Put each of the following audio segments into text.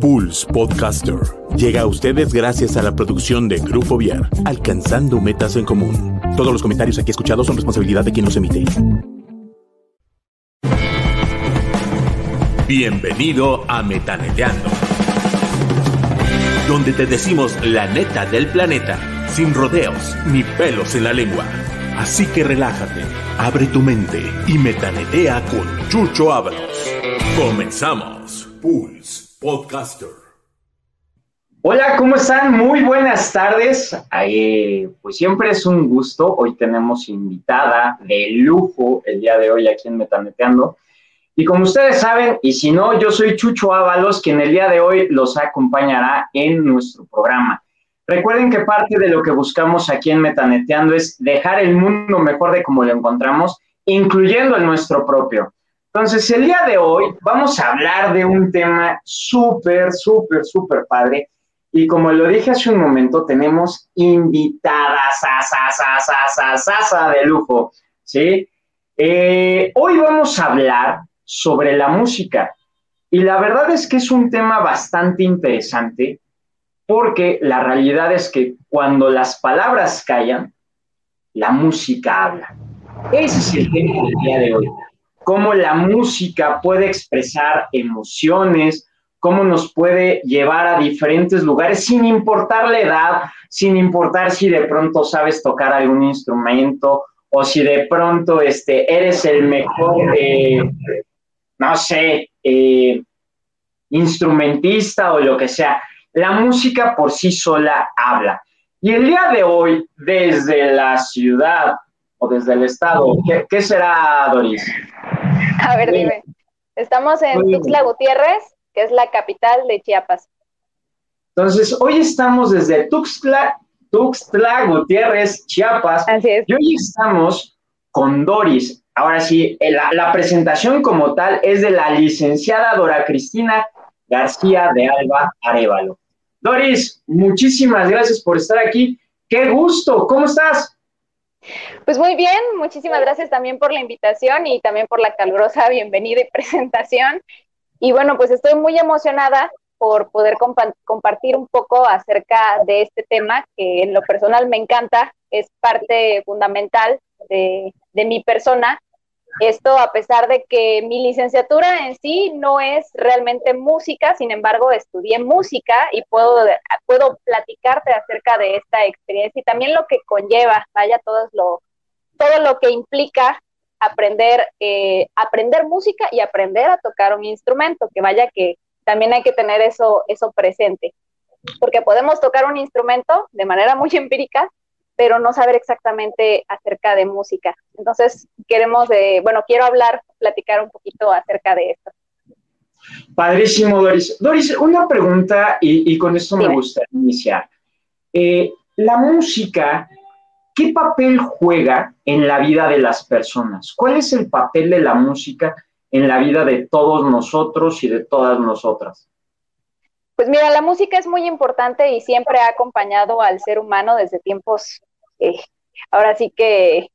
Pulse Podcaster llega a ustedes gracias a la producción de Grupo Viar, alcanzando metas en común. Todos los comentarios aquí escuchados son responsabilidad de quien los emite. Bienvenido a Metaneteando, donde te decimos la neta del planeta, sin rodeos ni pelos en la lengua. Así que relájate, abre tu mente y metanetea con Chucho Ábalos. Comenzamos. Pulse Podcaster. Hola, ¿cómo están? Muy buenas tardes. pues siempre es un gusto. Hoy tenemos invitada de lujo el día de hoy aquí en Metaneteando. Y como ustedes saben, y si no, yo soy Chucho Ábalos, quien el día de hoy los acompañará en nuestro programa. Recuerden que parte de lo que buscamos aquí en Metaneteando es dejar el mundo mejor de como lo encontramos, incluyendo el nuestro propio. Entonces, el día de hoy vamos a hablar de un tema súper, súper, súper padre. Y como lo dije hace un momento, tenemos invitadas a, de lujo, ¿sí? Eh, hoy vamos a hablar sobre la música. Y la verdad es que es un tema bastante interesante porque la realidad es que cuando las palabras callan, la música habla. Ese es el tema del día de hoy cómo la música puede expresar emociones, cómo nos puede llevar a diferentes lugares sin importar la edad, sin importar si de pronto sabes tocar algún instrumento o si de pronto este, eres el mejor, eh, no sé, eh, instrumentista o lo que sea. La música por sí sola habla. Y el día de hoy, desde la ciudad o desde el estado, qué será, Doris? A ver, dime. Estamos en Tuxtla Gutiérrez, que es la capital de Chiapas. Entonces, hoy estamos desde Tuxtla, Tuxtla Gutiérrez, Chiapas. Así es. Y hoy estamos con Doris. Ahora sí, eh, la, la presentación como tal es de la licenciada Dora Cristina García de Alba Arevalo. Doris, muchísimas gracias por estar aquí. Qué gusto. ¿Cómo estás? Pues muy bien, muchísimas gracias también por la invitación y también por la calurosa bienvenida y presentación. Y bueno, pues estoy muy emocionada por poder compartir un poco acerca de este tema que en lo personal me encanta, es parte fundamental de, de mi persona esto a pesar de que mi licenciatura en sí no es realmente música, sin embargo estudié música y puedo, puedo platicarte acerca de esta experiencia y también lo que conlleva, vaya, todo lo, todo lo que implica aprender, eh, aprender música y aprender a tocar un instrumento, que vaya que también hay que tener eso, eso presente, porque podemos tocar un instrumento de manera muy empírica, pero no saber exactamente acerca de música. Entonces, queremos, eh, bueno, quiero hablar, platicar un poquito acerca de esto. Padrísimo, Doris. Doris, una pregunta y, con esto me gustaría iniciar. Eh, la música, ¿qué papel juega en la vida de las personas? ¿Cuál es el papel de la música en la vida de todos nosotros y de todas nosotras? Pues mira, la música es muy importante y siempre ha acompañado al ser humano desde tiempos, eh, ahora sí que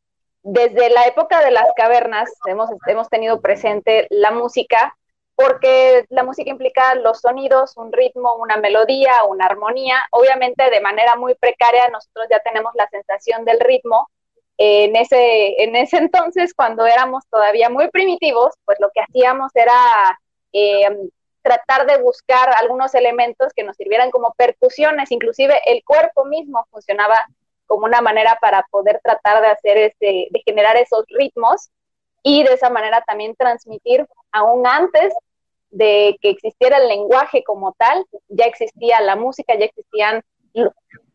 desde la época de las cavernas hemos, hemos tenido presente la música porque la música implica los sonidos, un ritmo, una melodía, una armonía. Obviamente de manera muy precaria nosotros ya tenemos la sensación del ritmo. en, ese, en ese entonces, cuando éramos todavía muy primitivos, pues lo que hacíamos era eh, tratar de buscar algunos elementos que nos sirvieran como percusiones, inclusive el cuerpo mismo funcionaba como una manera para poder tratar de hacer ese, de generar esos ritmos y de esa manera también transmitir aún antes de que existiera el lenguaje como tal, ya existía la música, ya existían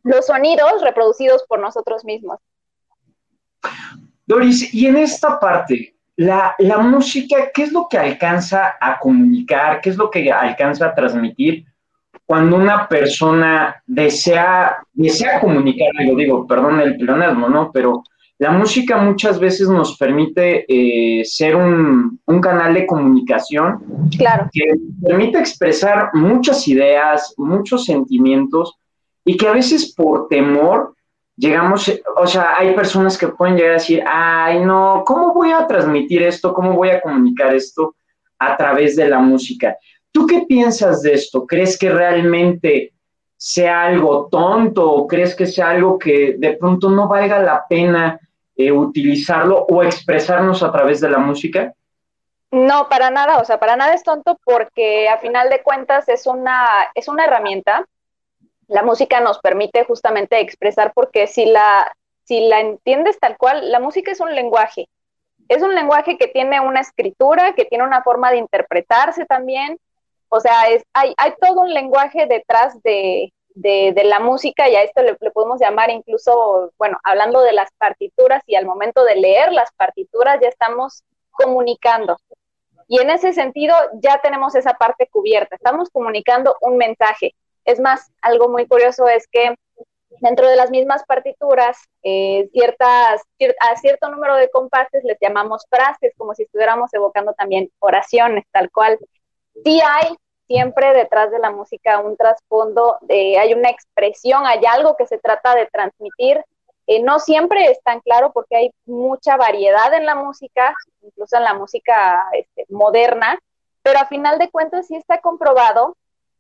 los sonidos reproducidos por nosotros mismos. Doris, y en esta parte, la, la, música, ¿qué es lo que alcanza a comunicar? ¿Qué es lo que alcanza a transmitir cuando una persona desea, desea comunicar algo? Digo, perdón el pleonasmo, ¿no? Pero la música muchas veces nos permite eh, ser un, un, canal de comunicación claro. que permite expresar muchas ideas, muchos sentimientos y que a veces por temor llegamos, o sea, hay personas que pueden llegar a decir, ay, no, ¿cómo voy a transmitir esto? ¿Cómo voy a comunicar esto a través de la música? ¿Tú qué piensas de esto? ¿Crees que realmente sea algo tonto o crees que sea algo que de pronto no valga la pena eh, utilizarlo o expresarnos a través de la música? No, para nada, o sea, para nada es tonto porque a final de cuentas es una, es una herramienta. La música nos permite justamente expresar porque si la, si la entiendes tal cual, la música es un lenguaje. Es un lenguaje que tiene una escritura, que tiene una forma de interpretarse también. O sea, es, hay, hay todo un lenguaje detrás de, de, la música y a esto le, podemos llamar incluso, bueno, hablando de las partituras y al momento de leer las partituras ya estamos comunicando. Y en ese sentido ya tenemos esa parte cubierta, estamos comunicando un mensaje. Es más, algo muy curioso es que dentro de las mismas partituras, eh, ciertas, a cierto número de compases les llamamos frases, como si estuviéramos evocando también oraciones, tal cual. Sí hay siempre detrás de la música un trasfondo, hay una expresión, hay algo que se trata de transmitir. Eh, no siempre es tan claro porque hay mucha variedad en la música, incluso en la música este, moderna, pero a final de cuentas sí está comprobado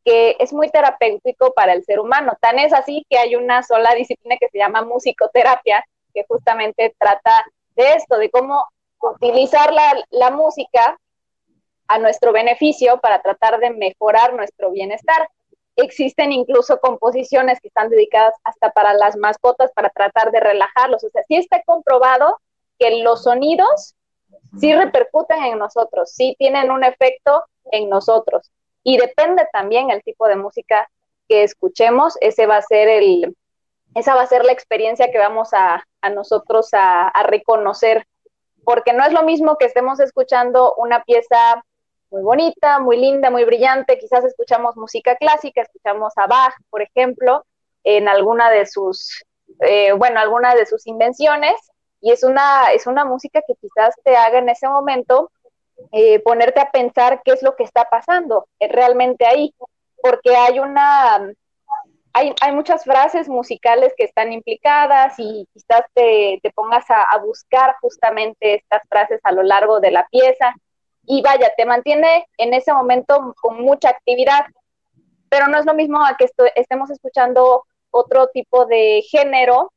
que es muy terapéutico para el ser humano. Tan es así que hay una sola disciplina que se llama musicoterapia, que justamente trata de esto, de cómo utilizar la, música a nuestro beneficio para tratar de mejorar nuestro bienestar. Existen incluso composiciones que están dedicadas hasta para las mascotas, para tratar de relajarlos. O sea, sí está comprobado que los sonidos sí repercuten en nosotros, sí tienen un efecto en nosotros. Y depende también el tipo de música que escuchemos, ese va a ser el, esa va a ser la experiencia que vamos a, a nosotros a, reconocer, porque no es lo mismo que estemos escuchando una pieza muy bonita, muy linda, muy brillante. Quizás escuchamos música clásica, escuchamos a Bach, por ejemplo, en alguna de sus, eh, bueno, alguna de sus invenciones, y es una, es una música que quizás te haga en ese momento eh, ponerte a pensar qué es lo que está pasando eh, realmente ahí, porque hay una, hay, hay, muchas frases musicales que están implicadas y quizás te, te pongas a, buscar justamente estas frases a lo largo de la pieza. Y vaya, te mantiene en ese momento con mucha actividad, pero no es lo mismo a que estemos escuchando otro tipo de género,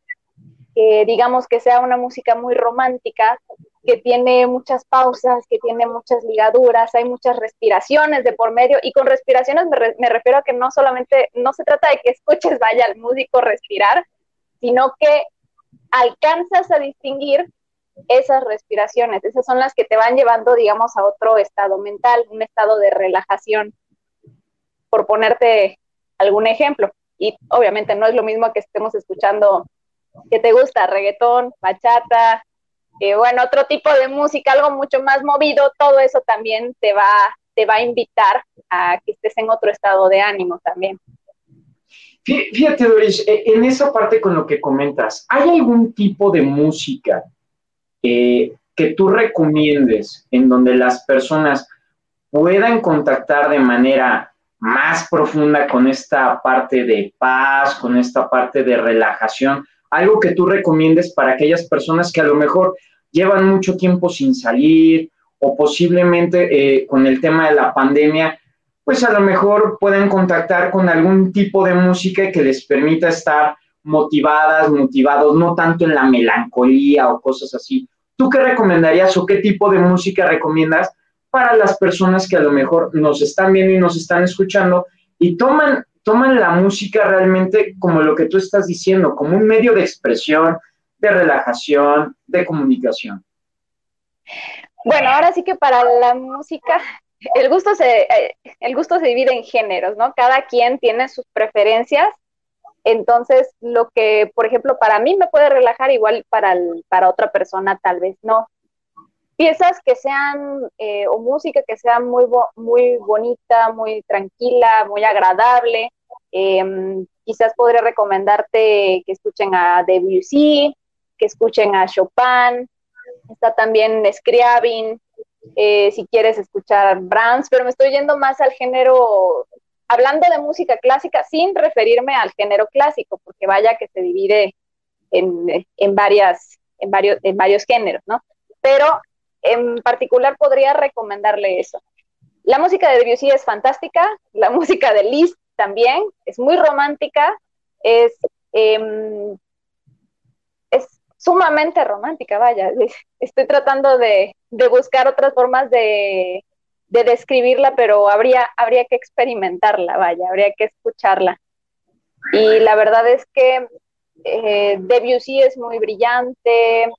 digamos que sea una música muy romántica, que tiene muchas pausas, que tiene muchas ligaduras, hay muchas respiraciones de por medio, y con respiraciones me, refiero a que no solamente, no se trata de que escuches, vaya, al músico respirar, sino que alcanzas a distinguir esas respiraciones, esas son las que te van llevando, digamos, a otro estado mental, un estado de relajación, por ponerte algún ejemplo. Y obviamente no es lo mismo que estemos escuchando que te gusta, reggaetón, bachata, eh, bueno, otro tipo de música, algo mucho más movido, todo eso también te va, te va a invitar a que estés en otro estado de ánimo también. Fíjate, Doris, e, en esa parte con lo que comentas, ¿hay algún tipo de música eh, que tú recomiendes en donde las personas puedan contactar de manera más profunda con esta parte de paz, con esta parte de relajación, algo que tú recomiendes para aquellas personas que a lo mejor llevan mucho tiempo sin salir o posiblemente eh, con el tema de la pandemia, pues a lo mejor pueden contactar con algún tipo de música que les permita estar motivadas, motivados, no tanto en la melancolía o cosas así. ¿Tú qué recomendarías o qué tipo de música recomiendas para las personas que a lo mejor nos están viendo y nos están escuchando y toman, toman la música realmente como lo que tú estás diciendo, como un medio de expresión, de relajación, de comunicación? Bueno, ahora sí que para la música el gusto se, eh, el gusto se divide en géneros, ¿no? Cada quien tiene sus preferencias entonces, lo que, por ejemplo, para mí me puede relajar, igual para, para otra persona tal vez no. Piezas que sean, eh, o música que sea muy, muy bonita, muy tranquila, muy agradable. Em, quizás podría recomendarte que escuchen a Debussy, que escuchen a Chopin, está también Scriabin, eh, si quieres escuchar Brahms, pero me estoy yendo más al género hablando de música clásica sin referirme al género clásico, porque vaya que se divide en, varias, en, varios, en varios géneros, ¿no? Pero en particular podría recomendarle eso. la música de Debussy es fantástica, la música de Liszt también, es muy romántica, es, em, es sumamente romántica, vaya. Estoy tratando de, buscar otras formas de, describirla, pero habría, habría que experimentarla, vaya, habría que escucharla. Y la verdad es que eh, Debussy es muy brillante,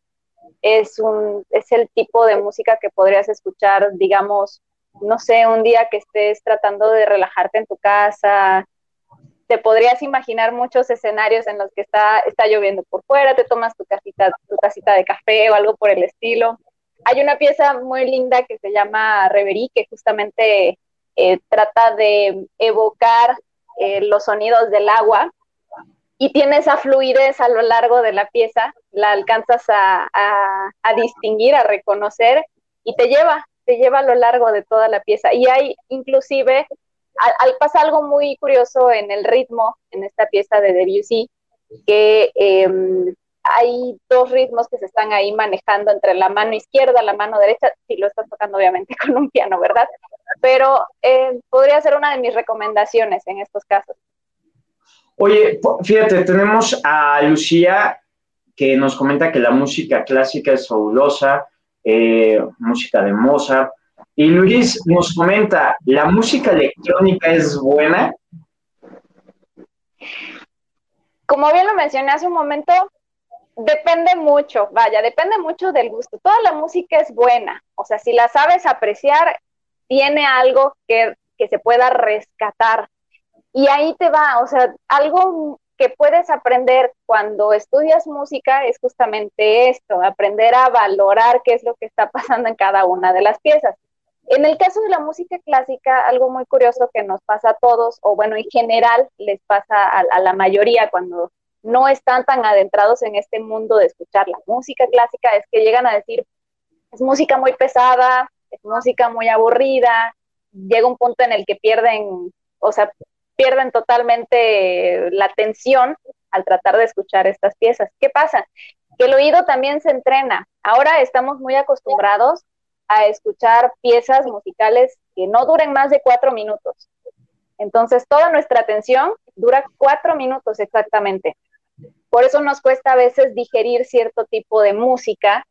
es, un, es el tipo de música que podrías escuchar, digamos, no sé, un día que estés tratando de relajarte en tu casa, te podrías imaginar muchos escenarios en los que está, está lloviendo por fuera, te tomas tu casita, tu tacita de café o algo por el estilo. Hay una pieza muy linda que se llama Reverie, que justamente eh, trata de evocar eh, los sonidos del agua y tiene esa fluidez a lo largo de la pieza, la alcanzas a, a distinguir, a reconocer y te lleva, te lleva a lo largo de toda la pieza. Y hay inclusive, al, pasa algo muy curioso en el ritmo, en esta pieza de Debussy, que em, hay dos ritmos que se están ahí manejando entre la mano izquierda, la mano derecha, si lo estás tocando obviamente con un piano, ¿verdad? Pero eh, podría ser una de mis recomendaciones en estos casos. Oye, fíjate, tenemos a Lucía que nos comenta que la música clásica es fabulosa, eh, música de Mozart. Y Luis nos comenta, ¿la música electrónica es buena? Como bien lo mencioné hace un momento, depende mucho, vaya, depende mucho del gusto. Toda la música es buena, o sea, si la sabes apreciar, tiene algo que, que se pueda rescatar. Y ahí te va, o sea, algo que puedes aprender cuando estudias música es justamente esto, aprender a valorar qué es lo que está pasando en cada una de las piezas. En el caso de la música clásica, algo muy curioso que nos pasa a todos, o bueno, en general les pasa a, la mayoría cuando no están tan adentrados en este mundo de escuchar la música clásica, es que llegan a decir, es música muy pesada, es música muy aburrida, llega un punto en el que pierden, o sea, pierden totalmente la atención al tratar de escuchar estas piezas. ¿Qué pasa? Que el oído también se entrena. Ahora estamos muy acostumbrados a escuchar piezas musicales que no duren más de cuatro minutos. Entonces, toda nuestra atención dura cuatro minutos exactamente. Por eso nos cuesta a veces digerir cierto tipo de música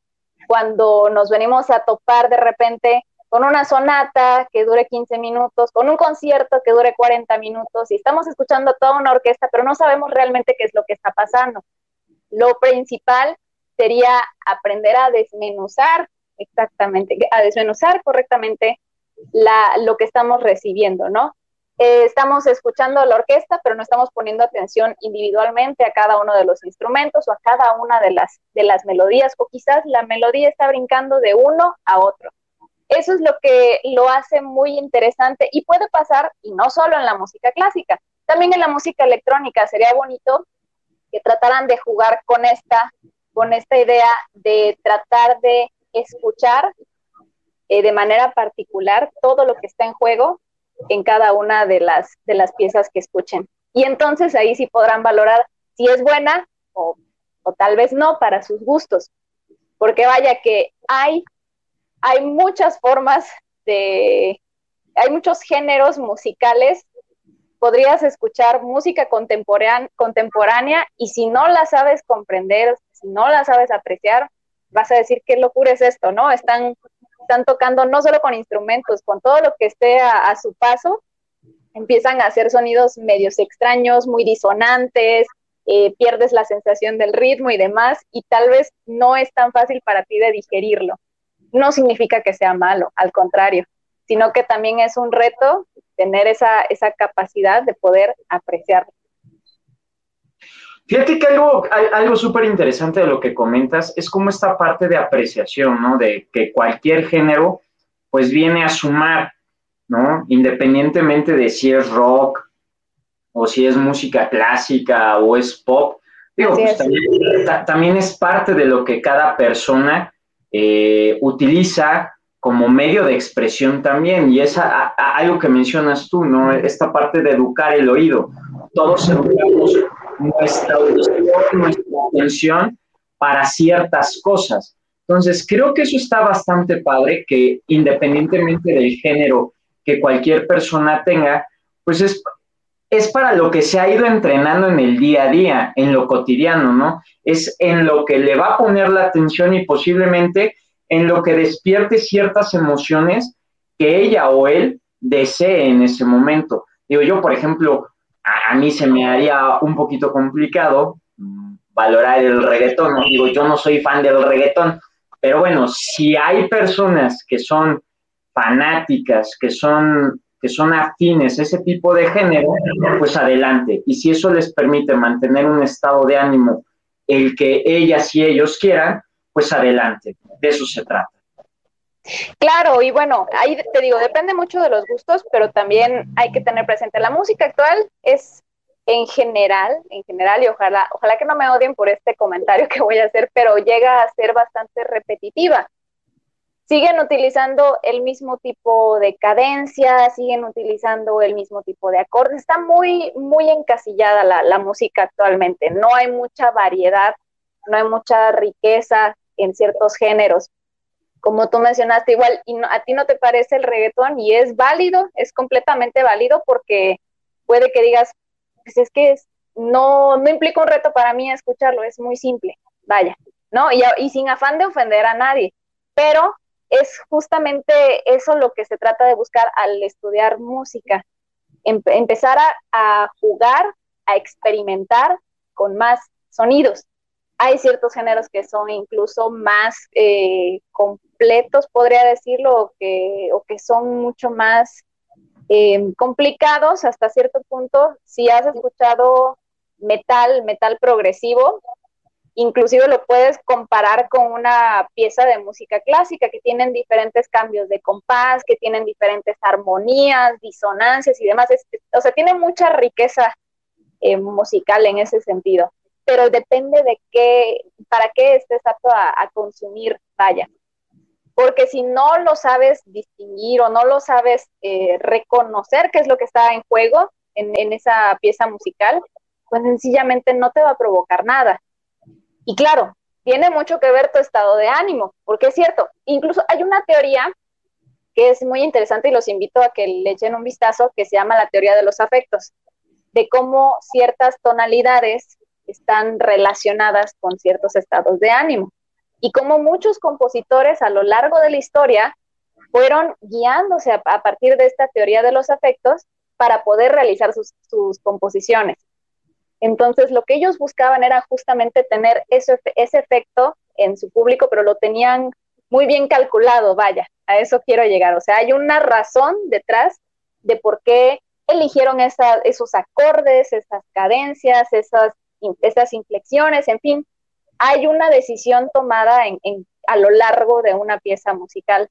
cuando nos venimos a topar de repente con una sonata que dure 15 minutos, con un concierto que dure 40 minutos y estamos escuchando toda una orquesta, pero no sabemos realmente qué es lo que está pasando. Lo principal sería aprender a desmenuzar exactamente, a desmenuzar correctamente la, lo que estamos recibiendo, ¿no? Eh, estamos escuchando la orquesta, pero no estamos poniendo atención individualmente a cada uno de los instrumentos o a cada una de las, de las melodías, o quizás la melodía está brincando de uno a otro. Eso es lo que lo hace muy interesante y puede pasar, y no solo en la música clásica, también en la música electrónica. Sería bonito que trataran de jugar con esta, con esta idea de tratar de escuchar eh, de manera particular todo lo que está en juego en cada una de las, de las piezas que escuchen. Y entonces ahí sí podrán valorar si es buena o, o tal vez no para sus gustos. Porque vaya que hay hay muchas formas de, hay muchos géneros musicales. Podrías escuchar música contemporánea, y si no la sabes comprender, si no la sabes apreciar, vas a decir qué locura es esto, ¿no? Están, están tocando no solo con instrumentos, con todo lo que esté a, a su paso, empiezan a hacer sonidos medios extraños, muy disonantes, eh, pierdes la sensación del ritmo y demás, y tal vez no es tan fácil para ti de digerirlo no significa que sea malo, al contrario, sino que también es un reto tener esa, esa capacidad de poder apreciarlo. Fíjate que algo, algo súper interesante de lo que comentas es como esta parte de apreciación, ¿no? De que cualquier género, pues viene a sumar, ¿no? Independientemente de si es rock o si es música clásica o es pop. Digo, pues también, es parte de lo que cada persona eh, utiliza como medio de expresión también, y es algo que mencionas tú, ¿no? Esta parte de educar el oído. Todos educamos nuestra nuestra atención para ciertas cosas. Entonces, creo que eso está bastante padre, que independientemente del género que cualquier persona tenga, pues es, es para lo que se ha ido entrenando en el día a día, en lo cotidiano, ¿no? Es en lo que le va a poner la atención y posiblemente en lo que despierte ciertas emociones que ella o él desee en ese momento. Digo, yo, por ejemplo, a, mí se me haría un poquito complicado mm, valorar el reggaetón. Digo, yo no soy fan del reggaetón, pero bueno, si hay personas que son fanáticas, que son que son afines a ese tipo de género, pues adelante. Y si eso les permite mantener un estado de ánimo, el que ellas y ellos quieran, pues adelante. De eso se trata. Claro, y bueno, ahí te digo, depende mucho de los gustos, pero también hay que tener presente, la música actual es en general, en general, y ojalá, ojalá que no me odien por este comentario que voy a hacer, pero llega a ser bastante repetitiva. Siguen utilizando el mismo tipo de cadencia, siguen utilizando el mismo tipo de acordes. Está muy, muy encasillada la, música actualmente. No hay mucha variedad, no hay mucha riqueza en ciertos géneros como tú mencionaste, igual, y a ti no te parece el reggaetón y es válido, es completamente válido porque puede que digas, pues es que no, no implica un reto para mí escucharlo, es muy simple, vaya, ¿no? Y sin afán de ofender a nadie, pero es justamente eso lo que se trata de buscar al estudiar música, empezar a, jugar, a experimentar con más sonidos hay ciertos géneros que son incluso más eh, completos, podría decirlo, o que, o que son mucho más em, complicados hasta cierto punto. Si has escuchado metal, metal progresivo, inclusive lo puedes comparar con una pieza de música clásica que tienen diferentes cambios de compás, que tienen diferentes armonías, disonancias y demás. o sea, tiene mucha riqueza eh, musical en ese sentido pero depende de qué, para qué estés apto a, consumir, vaya. Porque si no lo sabes distinguir o no lo sabes eh, reconocer qué es lo que está en juego en esa pieza musical, pues sencillamente no te va a provocar nada. Y claro, tiene mucho que ver tu estado de ánimo, porque es cierto, incluso hay una teoría que es muy interesante y los invito a que le echen un vistazo, que se llama la teoría de los afectos, de cómo ciertas tonalidades están relacionadas con ciertos estados de ánimo. Y como muchos compositores a lo largo de la historia fueron guiándose a, partir de esta teoría de los afectos para poder realizar sus, composiciones. Entonces, lo que ellos buscaban era justamente tener ese efecto en su público, pero lo tenían muy bien calculado, vaya, a eso quiero llegar. O sea, hay una razón detrás de por qué eligieron esos acordes, esas cadencias, esas estas inflexiones, en fin, hay una decisión tomada en, a lo largo de una pieza musical.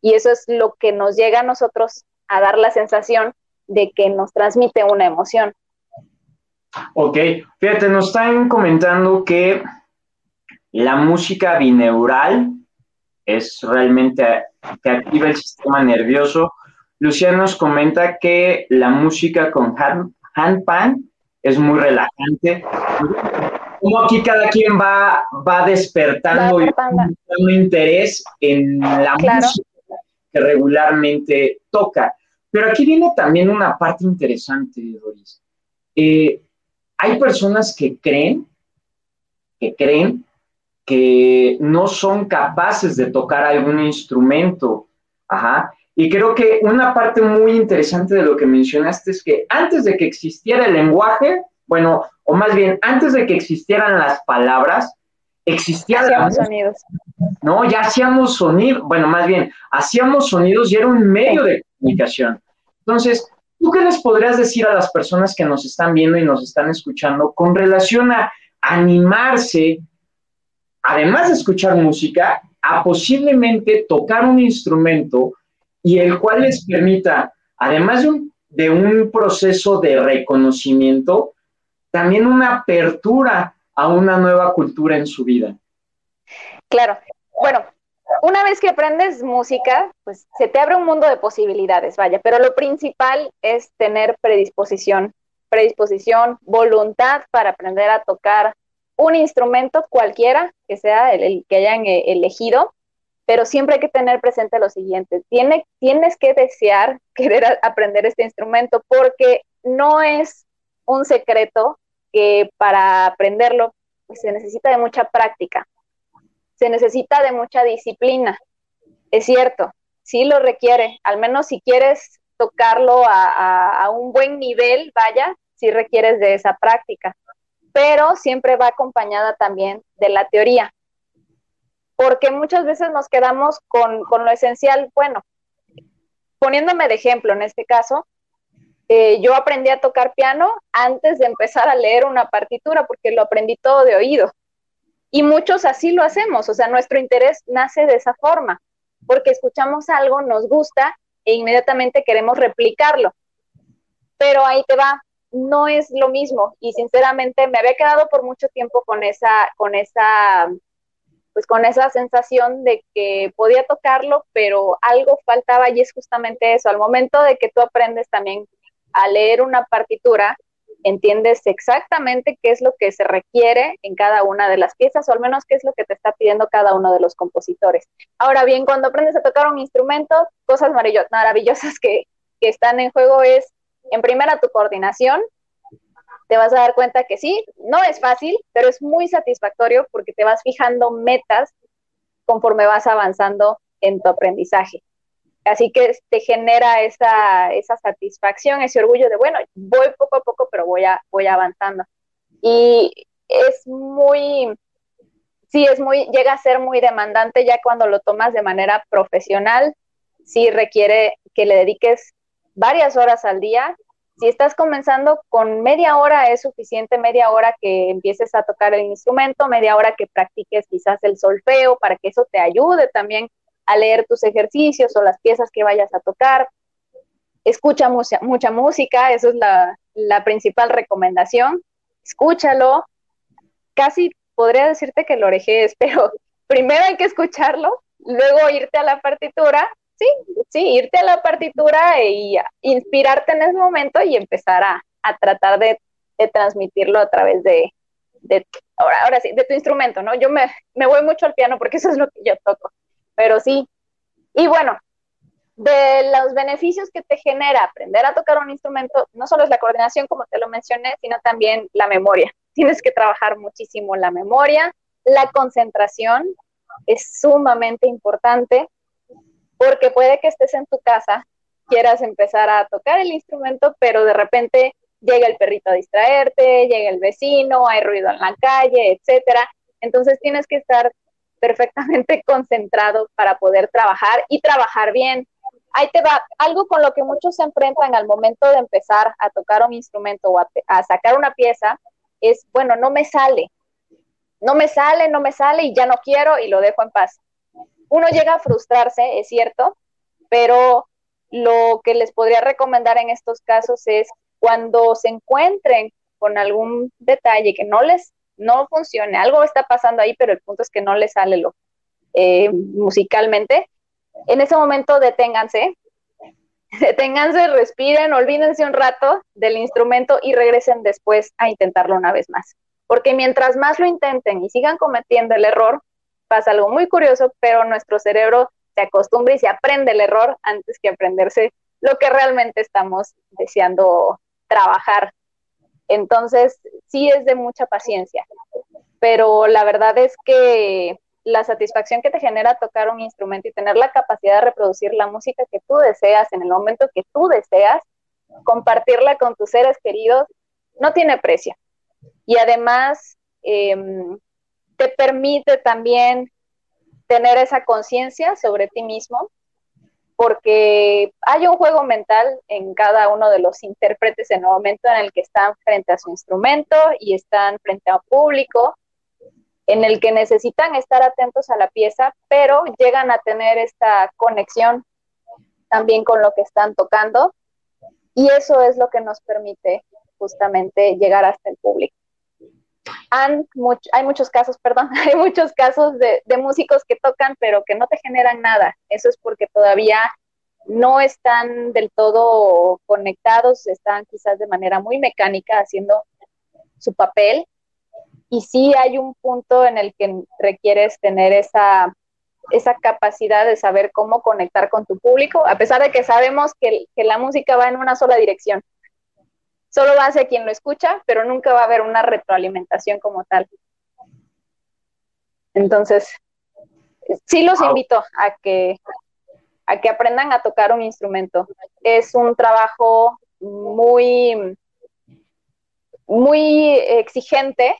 Y eso es lo que nos llega a nosotros a dar la sensación de que nos transmite una emoción. Ok, fíjate, nos están comentando que la música bineural es realmente que activa el sistema nervioso. Luciano nos comenta que la música con handpan es muy relajante. Como aquí cada quien va, va despertando un interés en la música que regularmente toca. Pero aquí viene también una parte interesante, Doris. Eh, hay personas que creen, que creen que no son capaces de tocar algún instrumento, ajá, y creo que una parte muy interesante de lo que mencionaste es que antes de que existiera el lenguaje, bueno, o más bien antes de que existieran las palabras, existían hacíamos sonidos. No, ya hacíamos sonidos, bueno, más bien, hacíamos sonidos y era un medio de comunicación. Entonces, ¿tú qué les podrías decir a las personas que nos están viendo y nos están escuchando con relación a animarse, además de escuchar música, a posiblemente tocar un instrumento y el cual les permita, además de un, proceso de reconocimiento, también una apertura a una nueva cultura en su vida. Claro. Bueno, una vez que aprendes música, pues se te abre un mundo de posibilidades, vaya, pero lo principal es tener predisposición, predisposición, voluntad para aprender a tocar un instrumento cualquiera que sea el que hayan eh, elegido pero siempre hay que tener presente lo siguiente, Tiene, tienes que desear querer aprender este instrumento porque no es un secreto que para aprenderlo pues, se necesita de mucha práctica, se necesita de mucha disciplina. Es cierto, sí lo requiere, al menos si quieres tocarlo a, un buen nivel, vaya, sí requieres de esa práctica, pero siempre va acompañada también de la teoría, porque muchas veces nos quedamos con, lo esencial, bueno, poniéndome de ejemplo en este caso, eh, yo aprendí a tocar piano antes de empezar a leer una partitura, porque lo aprendí todo de oído. Y muchos así lo hacemos, o sea, nuestro interés nace de esa forma, porque escuchamos algo, nos gusta e inmediatamente queremos replicarlo. Pero ahí te va, no es lo mismo y sinceramente me había quedado por mucho tiempo con esa con esa pues con esa sensación de que podía tocarlo, pero algo faltaba y es justamente eso, al momento de que tú aprendes también a leer una partitura, entiendes exactamente qué es lo que se requiere en cada una de las piezas, o al menos qué es lo que te está pidiendo cada uno de los compositores. Ahora bien, cuando aprendes a tocar un instrumento, cosas maravillosas que, que están en juego es, en primera, tu coordinación. Te vas a dar cuenta que sí, no es fácil, pero es muy satisfactorio porque te vas fijando metas conforme vas avanzando en tu aprendizaje. Así que te genera esa, esa satisfacción, ese orgullo de, bueno, voy poco a poco, pero voy, a, voy avanzando. Y es muy, sí, es muy, llega a ser muy demandante ya cuando lo tomas de manera profesional, sí requiere que le dediques varias horas al día. Si estás comenzando con media hora es suficiente, media hora que empieces a tocar el instrumento, media hora que practiques quizás el solfeo para que eso te ayude también a leer tus ejercicios o las piezas que vayas a tocar. Escucha mucha, mucha música, eso es la, la principal recomendación. Escúchalo. Casi podría decirte que lo orejees, pero primero hay que escucharlo, luego irte a la partitura, sí, sí, irte a la partitura y inspirarte en ese momento y empezar a, a tratar de, de, transmitirlo a través de, de ahora, ahora sí, de tu instrumento, ¿no? Yo me, me voy mucho al piano porque eso es lo que yo toco pero sí. Y bueno, de los beneficios que te genera aprender a tocar un instrumento, no solo es la coordinación, como te lo mencioné, sino también la memoria. Tienes que trabajar muchísimo la memoria, la concentración es sumamente importante, porque puede que estés en tu casa, quieras empezar a tocar el instrumento, pero de repente llega el perrito a distraerte, llega el vecino, hay ruido en la calle, etcétera. Entonces tienes que estar perfectamente concentrado para poder trabajar y trabajar bien. Ahí te va, algo con lo que muchos se enfrentan al momento de empezar a tocar un instrumento o a, sacar una pieza, es, bueno, no me sale, no me sale, no me sale y ya no quiero y lo dejo en paz. Uno llega a frustrarse, es cierto, pero lo que les podría recomendar en estos casos es cuando se encuentren con algún detalle que no les no funcione, algo está pasando ahí, pero el punto es que no le sale lo eh, musicalmente. En ese momento deténganse, deténganse, respiren, olvídense un rato del instrumento y regresen después a intentarlo una vez más. Porque mientras más lo intenten y sigan cometiendo el error, pasa algo muy curioso, pero nuestro cerebro se acostumbra y se aprende el error antes que aprenderse lo que realmente estamos deseando trabajar entonces, sí es de mucha paciencia, pero la verdad es que la satisfacción que te genera tocar un instrumento y tener la capacidad de reproducir la música que tú deseas en el momento que tú deseas, compartirla con tus seres queridos, no tiene precio. Y además, em, te permite también tener esa conciencia sobre ti mismo porque hay un juego mental en cada uno de los intérpretes en el momento en el que están frente a su instrumento y están frente a un público, en el que necesitan estar atentos a la pieza, pero llegan a tener esta conexión también con lo que están tocando y eso es lo que nos permite justamente llegar hasta el público hay muchos casos, perdón, hay muchos casos de, músicos que tocan pero que no te generan nada. Eso es porque todavía no están del todo conectados, están quizás de manera muy mecánica haciendo su papel. Y sí hay un punto en el que requieres tener esa, esa capacidad de saber cómo conectar con tu público, a pesar de que sabemos que la música va en una sola dirección. Solo va hacia quien lo escucha, pero nunca va a haber una retroalimentación como tal. Entonces, sí los invito a que, a que aprendan a tocar un instrumento. Es un trabajo muy, muy exigente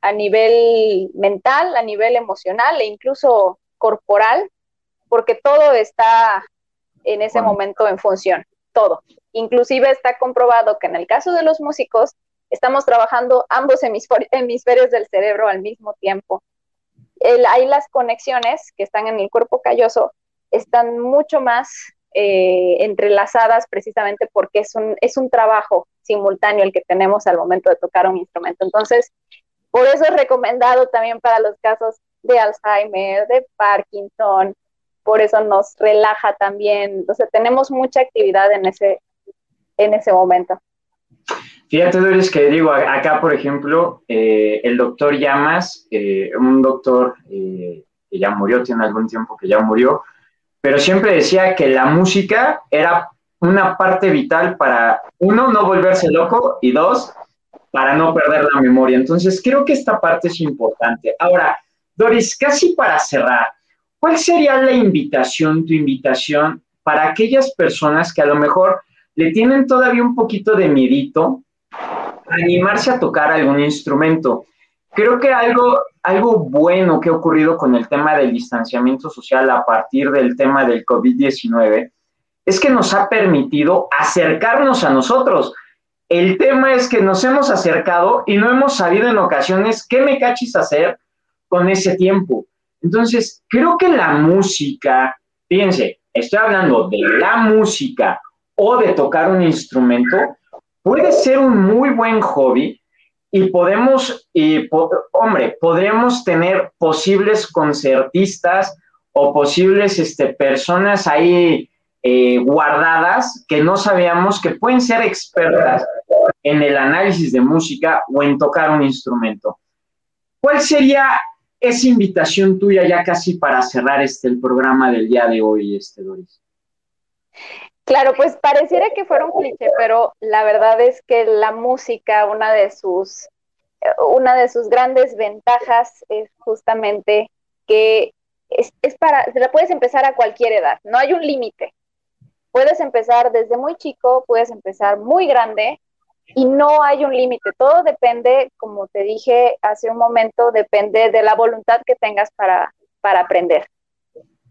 a nivel mental, a nivel emocional e incluso corporal, porque todo está en ese momento en función, todo. Inclusive está comprobado que en el caso de los músicos estamos trabajando ambos hemisferios del cerebro al mismo tiempo. El, ahí las conexiones que están en el cuerpo calloso están mucho más eh, entrelazadas precisamente porque es un, es un trabajo simultáneo el que tenemos al momento de tocar un instrumento. Entonces, por eso es recomendado también para los casos de Alzheimer, de Parkinson, por eso nos relaja también. Entonces, tenemos mucha actividad en ese, en ese momento. Fíjate, Doris, que digo, acá, por ejemplo, eh, el doctor Llamas, eh, un doctor eh, que ya murió, tiene algún tiempo que ya murió, pero siempre decía que la música era una parte vital para, uno, no volverse loco y dos, para no perder la memoria. Entonces, creo que esta parte es importante. Ahora, Doris, casi para cerrar, ¿cuál sería la invitación, tu invitación para aquellas personas que a lo mejor le tienen todavía un poquito de miedito animarse a tocar algún instrumento. Creo que algo, algo bueno que ha ocurrido con el tema del distanciamiento social a partir del tema del COVID-19 es que nos ha permitido acercarnos a nosotros. El tema es que nos hemos acercado y no hemos sabido en ocasiones qué me cachis hacer con ese tiempo. Entonces, creo que la música, fíjense, estoy hablando de la música o de tocar un instrumento, puede ser un muy buen hobby y podemos, y, hombre, podríamos tener posibles concertistas o posibles este, personas ahí eh, guardadas que no sabíamos que pueden ser expertas en el análisis de música o en tocar un instrumento. ¿Cuál sería esa invitación tuya ya casi para cerrar este, el programa del día de hoy, este, Doris? Claro, pues pareciera que fuera un cliché, pero la verdad es que la música, una de sus, una de sus grandes ventajas es justamente que es, es para, la puedes empezar a cualquier edad, no hay un límite. Puedes empezar desde muy chico, puedes empezar muy grande y no hay un límite. Todo depende, como te dije hace un momento, depende de la voluntad que tengas para, para aprender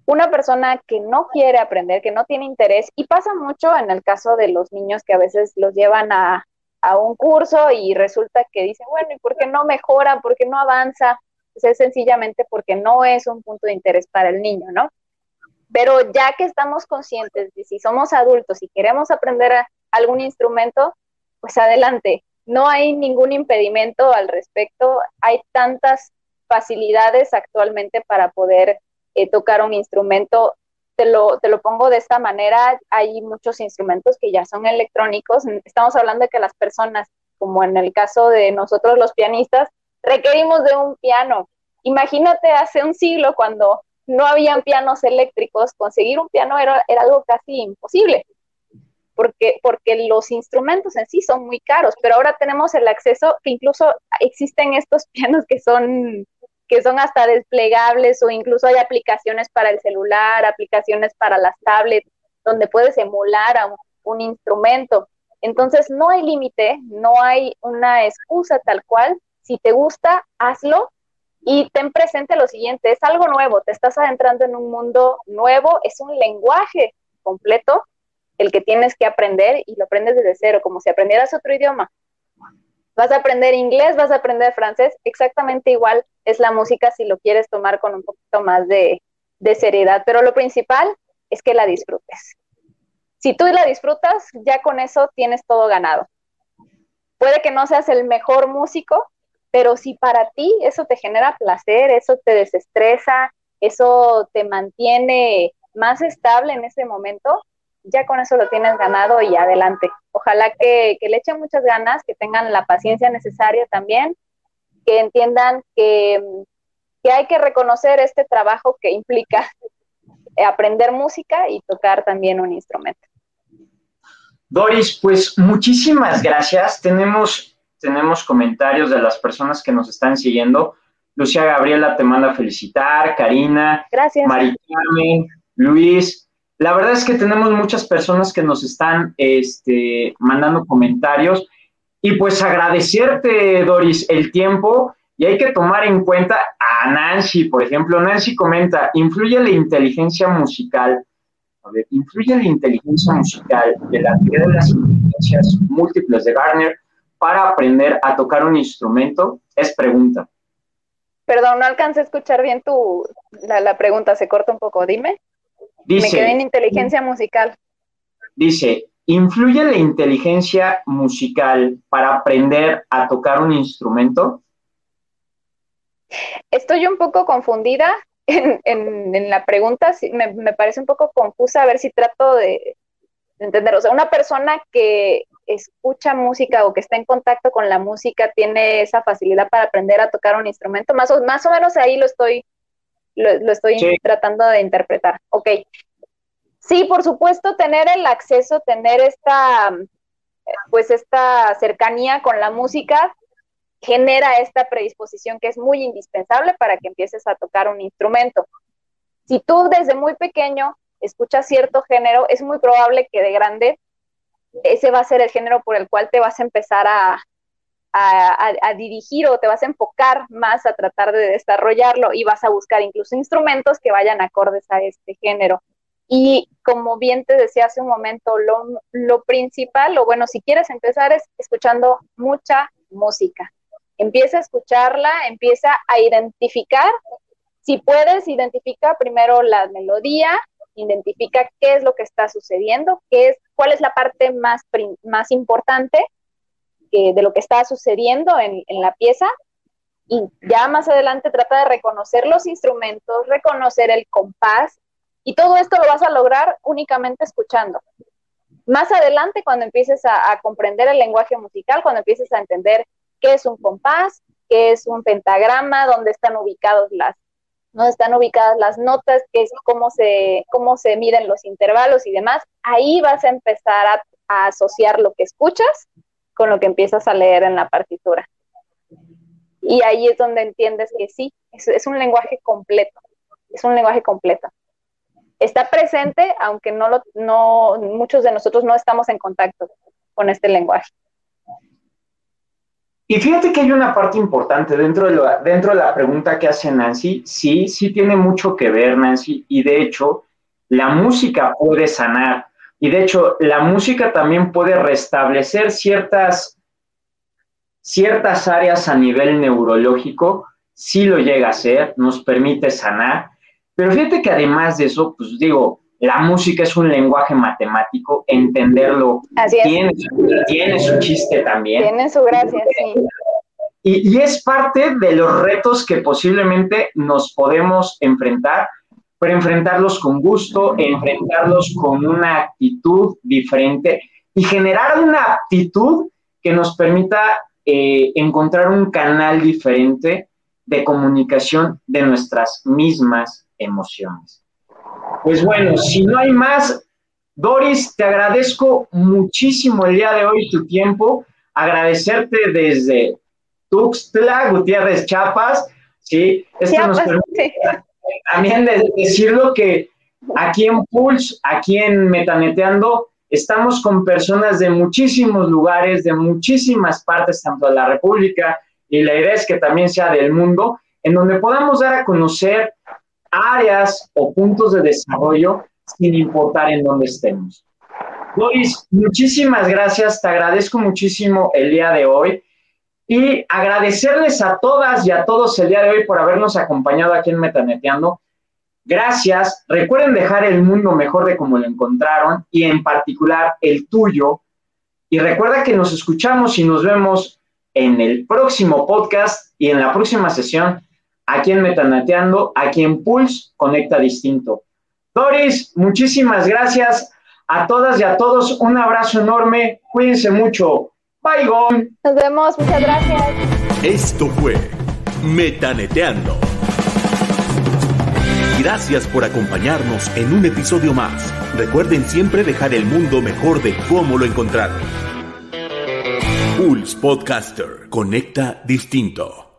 una persona que no quiere aprender, que no tiene interés, y pasa mucho en el caso de los niños que a veces los llevan a, un curso y resulta que dicen, bueno, ¿y por qué no mejora? ¿Por qué no avanza? Pues es sencillamente porque no es un punto de interés para el niño, ¿no? Pero ya que estamos conscientes de si somos adultos y queremos aprender algún instrumento, pues adelante. No hay ningún impedimento al respecto. Hay tantas facilidades actualmente para poder eh, tocar un instrumento. Te lo, te lo pongo de esta manera, hay muchos instrumentos que ya son electrónicos. Estamos hablando de que las personas, como en el caso de nosotros los pianistas, requerimos de un piano. Imagínate hace un siglo cuando no habían pianos eléctricos, conseguir un piano era, era algo casi imposible, porque, porque los instrumentos en sí son muy caros, pero ahora tenemos el acceso que incluso existen estos pianos que son que son hasta desplegables o incluso hay aplicaciones para el celular, aplicaciones para las tablets, donde puedes emular a un, instrumento. Entonces no hay límite, no hay una excusa tal cual. Si te gusta, hazlo y ten presente lo siguiente, es algo nuevo, te estás adentrando en un mundo nuevo, es un lenguaje completo el que tienes que aprender y lo aprendes desde cero, como si aprendieras otro idioma. Vas a aprender inglés, vas a aprender francés, exactamente igual es la música si lo quieres tomar con un poquito más de, seriedad, pero lo principal es que la disfrutes. Si tú la disfrutas, ya con eso tienes todo ganado. Puede que no seas el mejor músico, pero si para ti eso te genera placer, eso te desestresa, eso te mantiene más estable en ese momento, ya con eso lo tienes ganado y adelante. Ojalá que, que le echen muchas ganas, que tengan la paciencia necesaria también que entiendan que, que hay que reconocer este trabajo que implica aprender música y tocar también un instrumento. Doris, pues muchísimas gracias. Tenemos, tenemos comentarios de las personas que nos están siguiendo. Lucía Gabriela te manda a felicitar, Karina, gracias. Maricarmen, Luis. La verdad es que tenemos muchas personas que nos están este, mandando comentarios y pues agradecerte, Doris, el tiempo y hay que tomar en cuenta a Nancy, por ejemplo. Nancy comenta, ¿influye la inteligencia musical a ver, ¿influye la inteligencia musical de la teoría de las inteligencias múltiples de Garner para aprender a tocar un instrumento? Es pregunta. Perdón, no alcancé a escuchar bien tu, la, pregunta, se corta un poco, dime. Dice, Me quedé en inteligencia musical. Dice, ¿influye la inteligencia musical para aprender a tocar un instrumento? Estoy un poco confundida en, la pregunta me, parece un poco confusa, a ver si trato de, entender. O sea, una persona que escucha música o que está en contacto con la música tiene esa facilidad para aprender a tocar un instrumento, más o, más o menos ahí lo estoy, lo, estoy tratando de interpretar. Ok. Sí, por supuesto, tener el acceso, tener esta, pues esta cercanía con la música genera esta predisposición que es muy indispensable para que empieces a tocar un instrumento. Si tú desde muy pequeño escuchas cierto género, es muy probable que de grande ese va a ser el género por el cual te vas a empezar a, a, dirigir o te vas a enfocar más a tratar de desarrollarlo y vas a buscar incluso instrumentos que vayan acordes a este género. Y como bien te decía hace un momento, lo, lo principal, o bueno, si quieres empezar es escuchando mucha música empieza a escucharla, empieza a identificar, si puedes, identifica primero la melodía, identifica qué es lo que está sucediendo, qué es, cuál es la parte más, más importante eh, de lo que está sucediendo en, la pieza, y ya más adelante trata de reconocer los instrumentos, reconocer el compás, y todo esto lo vas a lograr únicamente escuchando. Más adelante, cuando empieces a, a, comprender el lenguaje musical, cuando empieces a entender qué es un compás, qué es un pentagrama, dónde están ubicados las, dónde están ubicadas las notas, qué es cómo se, cómo se miden los intervalos y demás. Ahí vas a empezar a, asociar lo que escuchas con lo que empiezas a leer en la partitura. Y ahí es donde entiendes que sí, es, un lenguaje completo, es un lenguaje completo está presente, aunque no, lo, no muchos de nosotros no estamos en contacto con este lenguaje. Y fíjate que hay una parte importante dentro de, la, dentro de la pregunta que hace Nancy. Sí, sí tiene mucho que ver, Nancy. Y de hecho, la música puede sanar. Y de hecho, la música también puede restablecer ciertas, ciertas áreas a nivel neurológico. Sí lo llega a hacer, nos permite sanar. Pero fíjate que además de eso, pues digo, la música es un lenguaje matemático, entenderlo tiene, tiene, su chiste también. Tiene su gracia, sí. Y, y, es parte de los retos que posiblemente nos podemos enfrentar, pero enfrentarlos con gusto, enfrentarlos con una actitud diferente y generar una actitud que nos permita eh, encontrar un canal diferente de comunicación de nuestras mismas emociones. Pues bueno, si no hay más, Doris, te agradezco muchísimo el día de hoy tu tiempo, agradecerte desde Tuxtla, Gutiérrez, Chiapas, ¿sí? Esto nos permite también decirlo que aquí en Pulse, aquí en Metaneteando, estamos con personas de muchísimos lugares, de muchísimas partes, tanto de la República, y la idea es que también sea del mundo, en donde podamos dar a conocer áreas o puntos de desarrollo sin importar en dónde estemos. Luis, muchísimas gracias, te agradezco muchísimo el día de hoy y agradecerles a todas y a todos el día de hoy por habernos acompañado aquí en Metaneteando. Gracias, recuerden dejar el mundo mejor de como lo encontraron y en particular el tuyo. Y recuerda que nos escuchamos y nos vemos en el próximo podcast y en la próxima sesión aquí en Metanateando, aquí en Pulse Conecta Distinto. Doris, muchísimas gracias a todas y a todos. Un abrazo enorme. Cuídense mucho. Bye, Nos vemos. Muchas gracias. Esto fue Metaneteando Gracias por acompañarnos en un episodio más. Recuerden siempre dejar el mundo mejor de cómo lo encontraron. Pulse Podcaster. Conecta distinto.